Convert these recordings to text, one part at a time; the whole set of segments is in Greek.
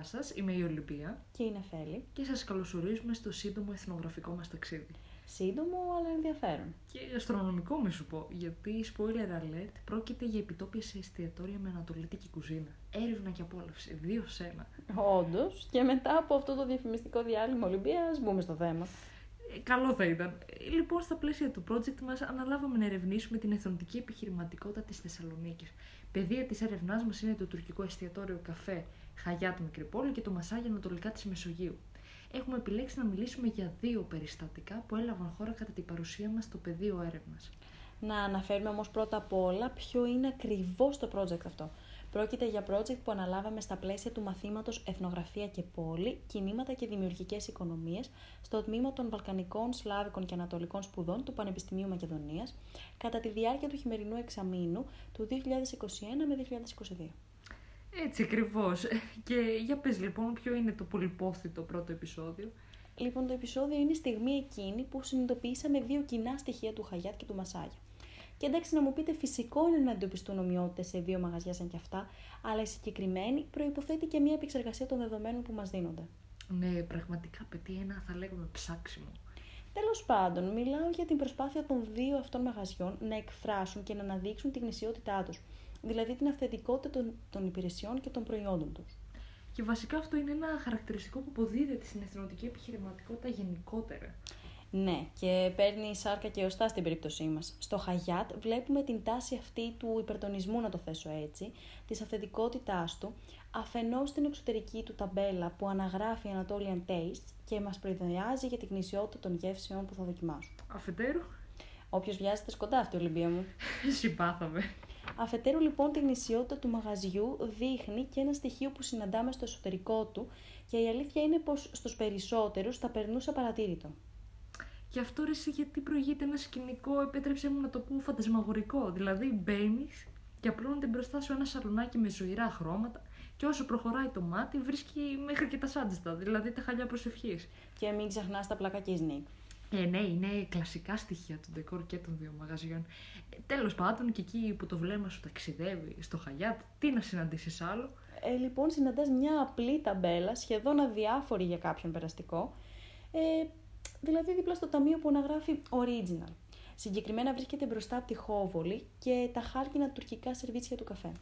Γεια σας, είμαι η Ολυμπία Και είναι Φέλη. και σας καλωσορίζουμε στο σύντομο εθνογραφικό μας ταξίδι. Σύντομο αλλά ενδιαφέρον. Και γαστρονομικό με σου πω, γιατί spoiler alert πρόκειται για επιτόπια σε εστιατόρια με ανατολίτικη κουζίνα. Έρευνα και απόλαυση, δύο σε ένα. Όντως, και μετά από αυτό το διαφημιστικό διάλειμμα Ολυμπίας, μπούμε στο θέμα. Ε, καλό θα ήταν. Ε, Λοιπόν, στα πλαίσια του project μας αναλάβαμε να ερευνήσουμε την εθνοτική επιχειρηματικότητα της Θεσσαλονίκης. Παιδεία της έρευνάς μας είναι το τουρκικό εστιατόριο καφέ Χαγιάτ Μικρυπόλη και το μασάγια ανατολικά της Μεσογείου. Έχουμε επιλέξει να μιλήσουμε για δύο περιστατικά που έλαβαν χώρα κατά την παρουσία μας στο πεδίο έρευνας. Να αναφέρουμε όμως πρώτα απ' όλα ποιο είναι ακριβώς το project αυτό. Πρόκειται για project που αναλάβαμε στα πλαίσια του μαθήματος Εθνογραφία και Πόλη, Κινήματα και Δημιουργικές Οικονομίες στο τμήμα των Βαλκανικών, Σλάβικων και Ανατολικών Σπουδών του Πανεπιστημίου Μακεδονίας κατά τη διάρκεια του χειμερινού εξαμήνου του 2021 με 2022. Έτσι ακριβώς. Και για πες λοιπόν ποιο είναι το πολυπόθητο πρώτο επεισόδιο; Λοιπόν, το επεισόδιο είναι η στιγμή εκείνη που συνειδητοποιήσαμε δύο κοινά στοιχεία του Χαγιάτ και του Μασάγια. Και εντάξει, να μου πείτε, φυσικό είναι να εντοπιστούν ομοιότητες σε δύο μαγαζιά σαν και αυτά, αλλά η συγκεκριμένη προποθέτει και μια επεξεργασία των δεδομένων που μας δίνονται. Ναι, πραγματικά πετύχει ένα θα λέγαμε ψάξιμο. Τέλος πάντων, μιλάω για την προσπάθεια των δύο αυτών μαγαζιών να εκφράσουν και να αναδείξουν τη γνησιότητά τους, δηλαδή την αυθεντικότητα των, των υπηρεσιών και των προϊόντων τους. Και βασικά αυτό είναι ένα χαρακτηριστικό που αποδίδεται στην εθνοτική επιχειρηματικότητα γενικότερα. Ναι, και παίρνει σάρκα και οστά στην περίπτωσή μας. Στο Χαγιάτ βλέπουμε την τάση αυτή του υπερτονισμού, να το θέσω έτσι, της αυθεντικότητάς του, αφενός στην εξωτερική του ταμπέλα που αναγράφει Anatolian Tastes και μας προειδεάζει για τη γνησιότητα των γεύσεων που θα δοκιμάσουν. Αφετέρου, Όποιος βιάζεται σκοντά αυτή η Ολυμπία μου. συμπάθαμε. Αφετέρου λοιπόν τη γνησιότητα του μαγαζιού δείχνει και ένα στοιχείο που συναντάμε στο εσωτερικό του και η αλήθεια είναι πως στους περισσότερους θα περνούσε απαρατήρητο. Γι' αυτό ρε εσύ γιατί προηγείται ένα σκηνικό, επέτρεψέ μου να το πω φαντασμαγορικό. Δηλαδή μπαίνεις και απλώνεται μπροστά σου ένα σαλονάκι με ζωηρά χρώματα και όσο προχωράει το μάτι βρίσκει μέχρι και τα σάντζετα, δηλαδή τα χαλιά προσευχής. Και μην ξεχνάς τα πλακακής Νίκ. Ε, ναι, είναι κλασικά στοιχεία του ντεκόρ και των δύο μαγαζιών. Ε, τέλος πάντων, και εκεί που το βλέμμα σου ταξιδεύει στο Χαγιάτ, τι να συναντήσεις άλλο; Ε, λοιπόν, συναντάς μια απλή ταμπέλα, σχεδόν αδιάφορη για κάποιον περαστικό, ε, δηλαδή δίπλα στο ταμείο που αναγράφει Original. Συγκεκριμένα βρίσκεται μπροστά από τη Χόβολη και τα χάρκινα τουρκικά σερβίτσια του καφέ.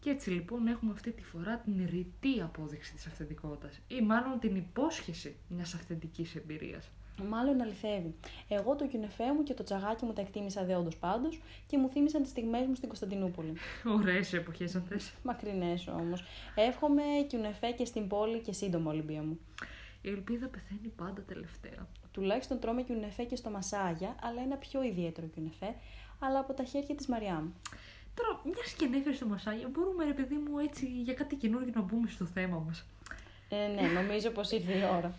Και έτσι λοιπόν έχουμε αυτή τη φορά την ρητή απόδειξη της αυθεντικότητας ή μάλλον την υπόσχεση μιας αυθεντικής εμπειρίας. Μάλλον αληθεύει. Εγώ το κιουνεφέ μου και το τσαγάκι μου τα εκτίμησα δεόντω πάντως και μου θύμισαν τις στιγμές μου στην Κωνσταντινούπολη. Ωραίες εποχές αυτές. Μακρινές όμως. Εύχομαι κιουνεφέ και στην πόλη και σύντομα Ολυμπία μου. Η ελπίδα πεθαίνει πάντα τελευταία. Τουλάχιστον τρώμε κιουνεφέ και στο Μασάγια, αλλά ένα πιο ιδιαίτερο κιουνεφέ, αλλά από τα χέρια της Μαριάμ. Τώρα, μιας και ανέφερε στο μασάγια, μπορούμε ρε παιδί μου έτσι για κάτι καινούργιο να μπούμε στο θέμα μας. Ε, ναι, νομίζω πως ήρθε η ώρα.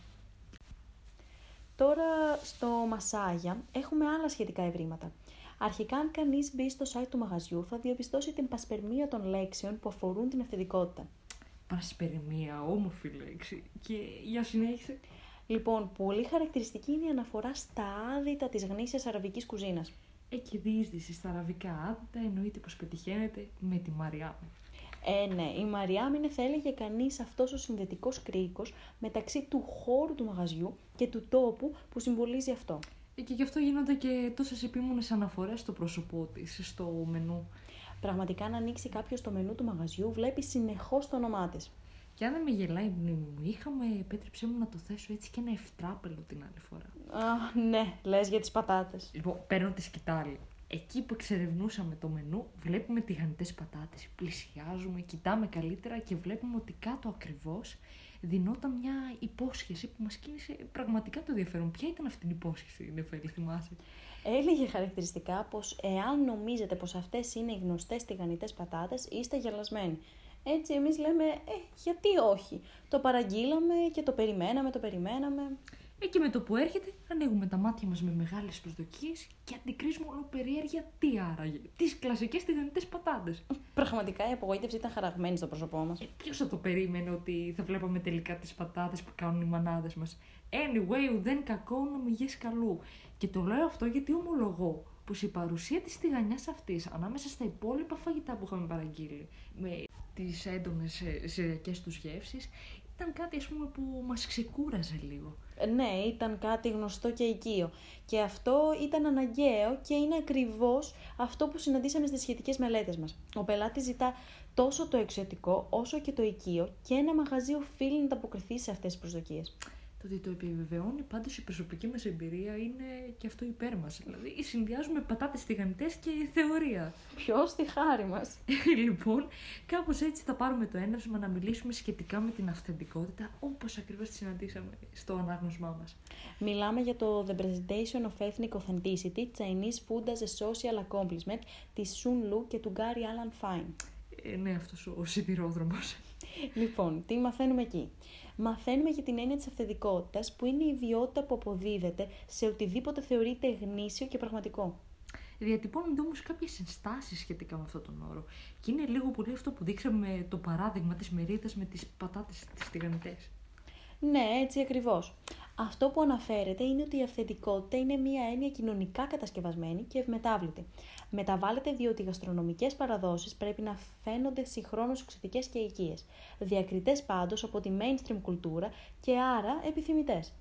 Τώρα στο Μασάγια έχουμε άλλα σχετικά ευρήματα. Αρχικά, αν κανείς μπει στο site του μαγαζιού, θα διαπιστώσει την πασπερμία των λέξεων που αφορούν την αυθεντικότητα. Πασπερμία, όμορφη λέξη. Και για συνέχισε. Λοιπόν, πολύ χαρακτηριστική είναι η αναφορά στα άδυτα της γνήσιας αραβικής κουζίνας. Έχει διείσδυση στα αραβικά άδυτα, εννοείται πως πετυχαίνεται με τη Μαριά. Ε, ναι, η Μαριάμ είναι, θα έλεγε κανείς, αυτός ο συνδετικός κρίκος μεταξύ του χώρου του μαγαζιού και του τόπου που συμβολίζει αυτό. Ε, Και γι' αυτό γίνονται και τόσες επίμονες αναφορές στο πρόσωπό της, στο μενού. Πραγματικά, αν ανοίξει κάποιος το μενού του μαγαζιού, βλέπει συνεχώς το όνομά της. Και αν δεν με γελάει η μνήμη μου, είχαμε, επέτρεψέ μου να το θέσω έτσι και ένα ευτράπελο την άλλη φορά. Α, ναι, λες για τις πατάτες. Λοιπόν, παίρνω τη σκητάλη. Εκεί που εξερευνούσαμε το μενού, βλέπουμε τηγανιτές πατάτες. Πλησιάζουμε, κοιτάμε καλύτερα και βλέπουμε ότι κάτω ακριβώς δινόταν μια υπόσχεση που μας κίνησε πραγματικά το ενδιαφέρον. Ποια ήταν αυτή η υπόσχεση, Νεφέλη, θυμάσαι; Έλεγε χαρακτηριστικά πως εάν νομίζετε πως αυτές είναι οι γνωστές τηγανιτές πατάτες, είστε γελασμένοι. Έτσι εμείς λέμε, ε, γιατί όχι; Το παραγγείλαμε και το περιμέναμε, το περιμέναμε. Εκεί με το που έρχεται, ανοίγουμε τα μάτια μας με μεγάλες προσδοκίες και αντικρίζουμε όλο περιέργεια τι άραγε. Τις κλασικές τηγανιτές πατάτε. Πραγματικά η απογοήτευση ήταν χαραγμένη στο πρόσωπό μας. Ποιος θα το περίμενε ότι θα βλέπαμε τελικά τις πατάτες που κάνουν οι μανάδες μας; Anyway, ουδέν κακό νομιγές καλού. Και το λέω αυτό γιατί ομολογώ πως η παρουσία της τηγανιάς αυτής ανάμεσα στα υπόλοιπα φαγητά που είχαμε παραγγείλει, με τις έντονες σειριακέ τους γεύσεις, ήταν κάτι ας πούμε, που μας ξεκούραζε λίγο. Ε, Ναι, ήταν κάτι γνωστό και οικείο. Και αυτό ήταν αναγκαίο και είναι ακριβώς αυτό που συναντήσαμε στις σχετικές μελέτες μας. Ο πελάτης ζητά τόσο το εξωτικό όσο και το οικείο και ένα μαγαζί οφείλει να ανταποκριθεί σε αυτές τις προσδοκίες. Το ότι το επιβεβαιώνει πάντως η προσωπική μας εμπειρία είναι και αυτό υπέρ μας. Δηλαδή συνδυάζουμε πατάτες τηγανιτές και θεωρία. Ποιος στη χάρη μας. λοιπόν, κάπως έτσι θα πάρουμε το έναυσμα να μιλήσουμε σχετικά με την αυθεντικότητα όπως ακριβώς τη συναντήσαμε στο ανάγνωσμά μας. Μιλάμε για το The Presentation of Ethnic Authenticity, Chinese Food as a Social Accomplishment της Sun Lu και του Gary Allan Fine. Ε, ναι, αυτός ο σιδηρόδρομος. Λοιπόν, τι μαθαίνουμε εκεί; Μαθαίνουμε για την έννοια της αυθεντικότητας που είναι η ιδιότητα που αποδίδεται σε οτιδήποτε θεωρείται γνήσιο και πραγματικό. Διατυπώνονται όμως κάποιες ενστάσεις σχετικά με αυτόν τον όρο. Και είναι λίγο πολύ αυτό που δείξαμε με το παράδειγμα της μερίδας με τις πατάτες τις τηγανιτές. Ναι, έτσι ακριβώς. Αυτό που αναφέρεται είναι ότι η αυθεντικότητα είναι μια έννοια κοινωνικά κατασκευασμένη και ευμετάβλητη. Μεταβάλλεται διότι οι γαστρονομικές παραδόσεις πρέπει να φαίνονται συγχρόνως εξωτικές και οικίες. Διακριτές πάντως από τη mainstream κουλτούρα και άρα επιθυμητές.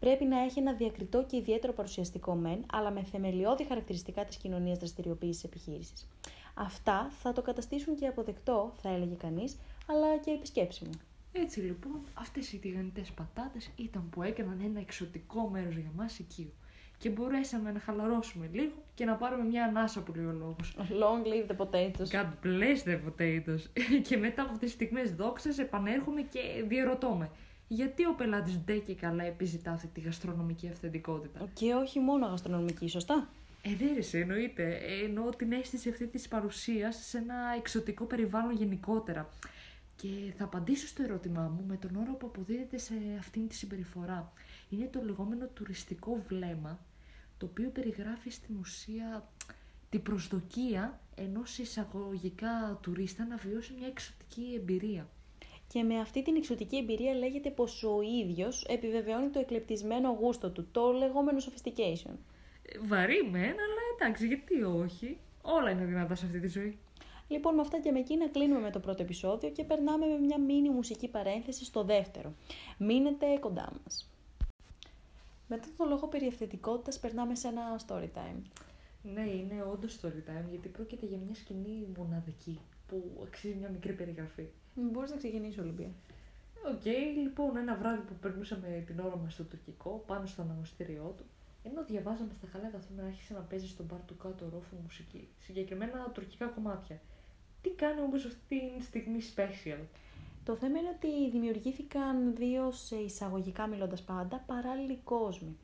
Πρέπει να έχει ένα διακριτό και ιδιαίτερο παρουσιαστικό μεν, αλλά με θεμελιώδη χαρακτηριστικά της κοινωνίας δραστηριοποίησης επιχείρησης. Αυτά θα το καταστήσουν και αποδεκτό, θα έλεγε κανείς, αλλά και επισκέψιμο. Έτσι λοιπόν, αυτές οι τηγανιτές πατάτες ήταν που έκαναν ένα εξωτικό μέρος για μας οικείο. Και μπορέσαμε να χαλαρώσουμε λίγο και να πάρουμε μια ανάσα που λέει ο λόγος. Long live the potatoes. God bless the potatoes. και μετά από αυτές τις στιγμές δόξας επανέρχομαι και διαρωτώ με. Γιατί ο πελάτης ντε και καλά επιζητά αυτή τη γαστρονομική αυθεντικότητα; Και όχι μόνο γαστρονομική, σωστά. Ε, ναι, ρε, σε, εννοείται. Ε, Εννοώ την αίσθηση αυτή της παρουσίας σε ένα εξωτικό περιβάλλον γενικότερα. Και θα απαντήσω στο ερώτημά μου με τον όρο που αποδίδεται σε αυτήν τη συμπεριφορά. Είναι το λεγόμενο τουριστικό βλέμμα, το οποίο περιγράφει στην ουσία την προσδοκία ενός εισαγωγικά τουρίστα να βιώσει μια εξωτική εμπειρία. Και με αυτή την εξωτική εμπειρία λέγεται πως ο ίδιος επιβεβαιώνει το εκλεπτισμένο γούστο του, το λεγόμενο sophistication. Ε, Βαρύ μεν, αλλά εντάξει, γιατί όχι. Όλα είναι δυνατά σε αυτή τη ζωή. Λοιπόν, με αυτά και με εκείνα κλείνουμε με το πρώτο επεισόδιο και περνάμε με μια μίνι μουσική παρένθεση στο δεύτερο. Μείνετε κοντά μας. Μετά τον λόγο περί ευθετικότητας περνάμε σε ένα story time. Ναι, είναι όντως story time, γιατί πρόκειται για μια σκηνή μοναδική που αξίζει μια μικρή περιγραφή. Μπορείς να ξεκινήσεις, Ολυμπία. Οκ, λοιπόν, ένα βράδυ που περνούσαμε την ώρα μας στο τουρκικό, πάνω στο αναγνωστήριό του, ενώ διαβάζαμε στα καλά καθόμενα, άρχισε να παίζει στο μπαρ του κάτω ορόφου μουσική. Συγκεκριμένα τουρκικά κομμάτια. Τι κάνει όμως αυτή τη στιγμή special; Το θέμα είναι ότι δημιουργήθηκαν δύο σε εισαγωγικά μιλώντας πάντα παράλληλοι κόσμοι.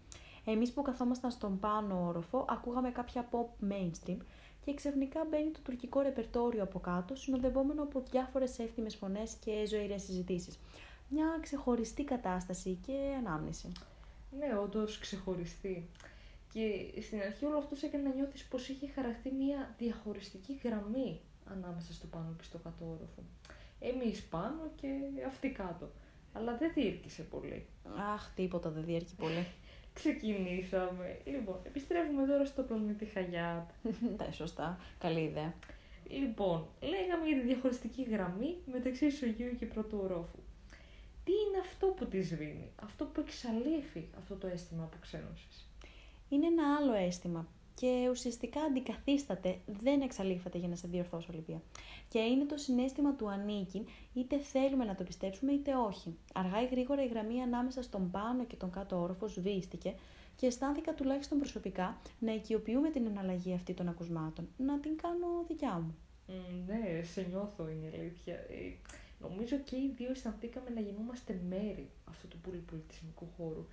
Εμείς που καθόμασταν στον πάνω όροφο ακούγαμε κάποια pop mainstream και ξαφνικά μπαίνει το τουρκικό ρεπερτόριο από κάτω συνοδευόμενο από διάφορες εύθυμες φωνές και ζωηρές συζητήσεις. Μια ξεχωριστή κατάσταση και ανάμνηση. Ναι, όντως ξεχωριστή. Και στην αρχή όλο αυτός σε έκανε να νιώθεις πως είχε χαραχτεί μια διαχωριστική γραμμή ανάμεσα στο πάνω και στο κάτω όροφο. Εμείς πάνω και αυτοί κάτω. Αλλά δεν διήρκησε πολύ. Αχ, τίποτα δεν διέρχει πολύ. Ξεκινήσαμε. Λοιπόν, επιστρέφουμε τώρα στο πλανήτη Χαγιάτ. Ναι, σωστά. Καλή ιδέα. Λοιπόν, λέγαμε για τη διαχωριστική γραμμή μεταξύ ισογείου και πρώτου ορόφου. Τι είναι αυτό που τη σβήνει, αυτό που εξαλείφει αυτό το αίσθημα αποξένωσης. Είναι ένα άλλο αίσθημα και ουσιαστικά αντικαθίσταται, δεν εξαλείφεται για να σε διορθώσω, Ολυμπία. Και είναι το συνέστημα του ανήκειν, είτε θέλουμε να το πιστέψουμε είτε όχι. Αργά ή γρήγορα η γραμμή ανάμεσα στον πάνω και τον κάτω όροφο σβήστηκε και αισθάνθηκα τουλάχιστον προσωπικά να οικειοποιούμε την εναλλαγή αυτή των ακουσμάτων, να την κάνω δικιά μου. Μ, ναι, σε νιώθω είναι η αλήθεια. Ε, νομίζω και οι δύο αισθανθήκαμε να γινόμαστε μέρη αυτού του πολυπολιτισμικού χώρου.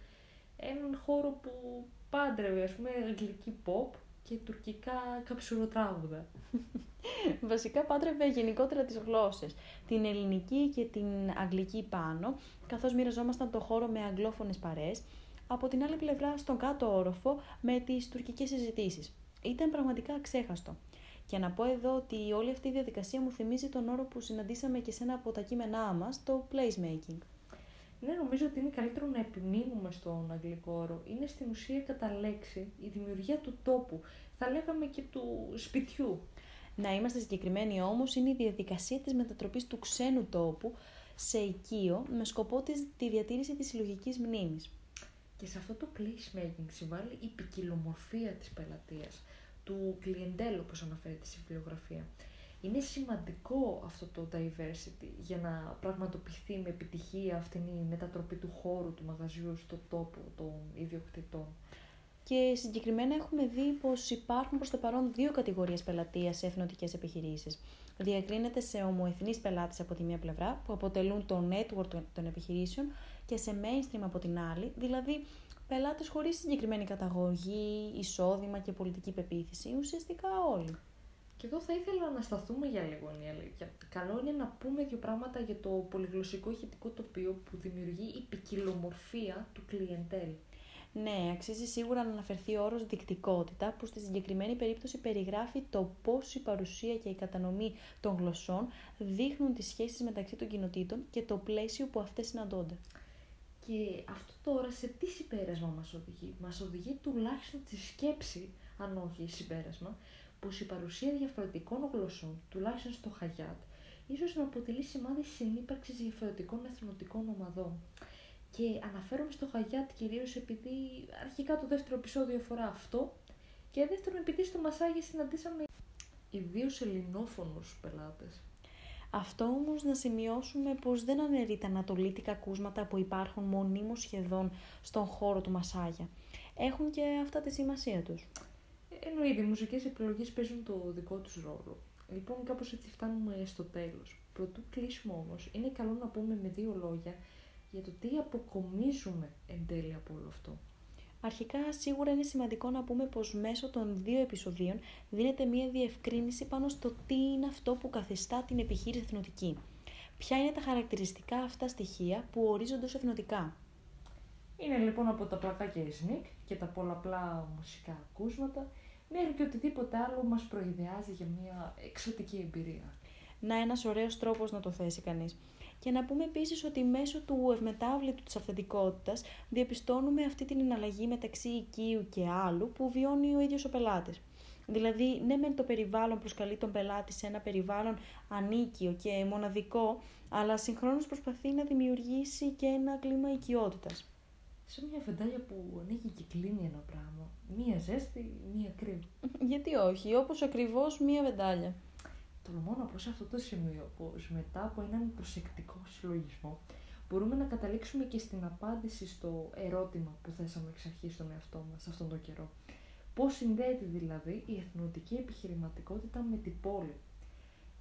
Έναν χώρο που πάντρευε, ας πούμε, αγγλική pop και τουρκικά καψουροτράγουδα. Βασικά πάντρευε γενικότερα τις γλώσσες, την ελληνική και την αγγλική πάνω, καθώς μοιραζόμασταν το χώρο με αγγλόφωνες παρέες, από την άλλη πλευρά στον κάτω όροφο με τις τουρκικές συζητήσεις. Ήταν πραγματικά ξέχαστο. Και να πω εδώ ότι όλη αυτή η διαδικασία μου θυμίζει τον όρο που συναντήσαμε και σε ένα από τα κείμενά μας, το placemaking. Ναι, νομίζω ότι είναι καλύτερο να επιμείνουμε στον αγγλικό όρο. Είναι στην ουσία κατά λέξη η δημιουργία του τόπου. Θα λέγαμε και του σπιτιού. Να είμαστε συγκεκριμένοι όμως είναι η διαδικασία της μετατροπής του ξένου τόπου σε οικείο με σκοπό της, τη διατήρηση της συλλογικής μνήμης. Και σε αυτό το placemaking συμβάλλει η ποικιλομορφία της πελατείας, του κλιεντέλ όπως αναφέρεται στη βιβλιογραφία. Είναι σημαντικό αυτό το diversity για να πραγματοποιηθεί με επιτυχία αυτή η μετατροπή του χώρου του μαγαζιού στο τόπο των ιδιοκτητών. Και συγκεκριμένα έχουμε δει πως υπάρχουν προς το παρόν δύο κατηγορίες πελατείας σε εθνοτικές επιχειρήσεις. Διακρίνεται σε ομοεθνείς πελάτες από τη μία πλευρά, που αποτελούν το network των επιχειρήσεων, και σε mainstream από την άλλη, δηλαδή πελάτες χωρίς συγκεκριμένη καταγωγή, εισόδημα και πολιτική πεποίθηση, ουσιαστικά όλοι. Και εδώ θα ήθελα να σταθούμε για λίγο, η αλήθεια. Καλό είναι να πούμε δύο πράγματα για το πολυγλωσσικό ηχητικό τοπίο που δημιουργεί η ποικιλομορφία του κλιεντέλ. Ναι, αξίζει σίγουρα να αναφερθεί ο όρος δικτικότητα, που στη συγκεκριμένη περίπτωση περιγράφει το πώς η παρουσία και η κατανομή των γλωσσών δείχνουν τις σχέσεις μεταξύ των κοινοτήτων και το πλαίσιο που αυτές συναντώνται. Και αυτό τώρα σε τι συμπέρασμα μας οδηγεί; Μας οδηγεί τουλάχιστον τη σκέψη, αν όχι συμπέρασμα, πως η παρουσία διαφορετικών γλωσσών, τουλάχιστον στο Χαγιάτ, ίσως να αποτελεί σημάδι συνύπαρξης διαφορετικών εθνοτικών ομαδών. Και αναφέρομαι στο Χαγιάτ κυρίως επειδή αρχικά το δεύτερο επεισόδιο αφορά αυτό και δεύτερον επειδή στο Μασάγι συναντήσαμε ιδίως ελληνόφωνους πελάτες. Αυτό όμως να σημειώσουμε πως δεν αναιρεί τα ανατολίτικα ακούσματα που υπάρχουν μονίμως σχεδόν στον χώρο του Μασάγια. Έχουν και αυτά τη σημασία τους. Εννοείται, οι μουσικές επιλογές παίζουν το δικό τους ρόλο. Λοιπόν, κάπως έτσι φτάνουμε στο τέλος. Πρωτού κλείσουμε όμως, είναι καλό να πούμε με δύο λόγια για το τι αποκομίζουμε εν τέλει από όλο αυτό. Αρχικά, σίγουρα είναι σημαντικό να πούμε πως μέσω των δύο επεισοδίων δίνεται μία διευκρίνηση πάνω στο τι είναι αυτό που καθιστά την επιχείρηση εθνοτική. Ποια είναι τα χαρακτηριστικά αυτά στοιχεία που ορίζονται ως εθνοτικά; Είναι λοιπόν από τα πλακάκια Sneak και τα πολλαπλά μουσικά ακούσματα μέχρι και οτιδήποτε άλλο μας προειδεάζει για μια εξωτική εμπειρία. Να ένας ωραίος τρόπος να το θέσει κανείς. Και να πούμε επίσης ότι μέσω του ευμετάβλητου της αυθεντικότητας διαπιστώνουμε αυτή την εναλλαγή μεταξύ οικείου και άλλου που βιώνει ο ίδιος ο πελάτης. Δηλαδή, ναι, μεν το περιβάλλον προσκαλεί τον πελάτη σε ένα περιβάλλον ανίκιο και μοναδικό, αλλά συγχρόνως προσπαθεί να δημιουργήσει και ένα κλίμα οικειότητας. Σε μια βεντάλια που ανοίγει και κλείνει ένα πράγμα. Μία ζέστη, μία κρύο. Γιατί όχι, όπως ακριβώς μία βεντάλια. Τολμώ να πως σε αυτό το σημείο πως μετά από έναν προσεκτικό συλλογισμό μπορούμε να καταλήξουμε και στην απάντηση στο ερώτημα που θέσαμε εξ αρχής στον εαυτό μας αυτόν τον καιρό. Πώς συνδέεται δηλαδή η εθνοτική επιχειρηματικότητα με την πόλη;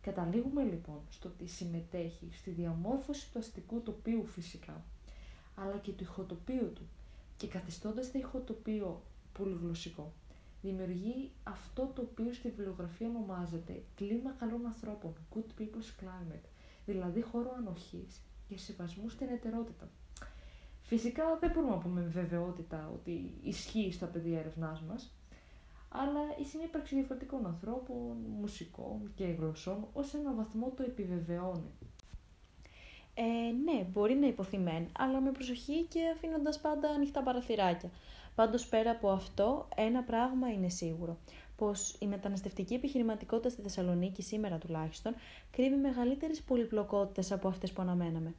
Καταλήγουμε λοιπόν στο ότι συμμετέχει στη διαμόρφωση του αστικού τοπίου φυσικά, αλλά και του ηχοτοπίου του και καθιστώντας το ηχοτοπίο πολυγλωσσικό δημιουργεί αυτό το οποίο στη βιβλιογραφία ονομάζεται κλίμα καλών ανθρώπων, good people's climate, δηλαδή χώρο ανοχής και σεβασμού στην ετερότητα. Φυσικά δεν μπορούμε να πούμε με βεβαιότητα ότι ισχύει στα πεδία έρευνάς μας, αλλά η συνύπαρξη διαφορετικών ανθρώπων, μουσικών και γλωσσών ως ένα βαθμό το επιβεβαιώνει. Ε, ναι, μπορεί να υποθεί μεν, αλλά με προσοχή και αφήνοντας πάντα ανοιχτά παραθυράκια. Πάντως πέρα από αυτό, ένα πράγμα είναι σίγουρο. Πως η μεταναστευτική επιχειρηματικότητα στη Θεσσαλονίκη σήμερα τουλάχιστον κρύβει μεγαλύτερες πολυπλοκότητες από αυτές που αναμέναμε.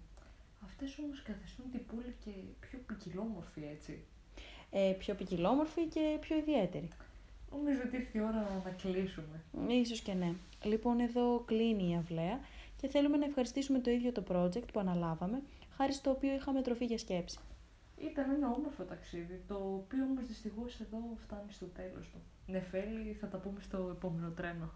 Αυτές όμως καθιστούν την πόλη και πιο ποικιλόμορφη έτσι. Ε, πιο ποικιλόμορφη και πιο ιδιαίτερη. Νομίζω ότι ήρθε η ώρα να κλείσουμε. Ίσως και ναι. Λοιπόν, εδώ κλείνει η αυλαία και θέλουμε να ευχαριστήσουμε το ίδιο το project που αναλάβαμε, χάρη στο οποίο είχαμε τροφή για σκέψη. Ήταν ένα όμορφο ταξίδι, το οποίο όμως δυστυχώς εδώ φτάνει στο τέλος του. Νεφέλη, θα τα πούμε στο επόμενο τρένο.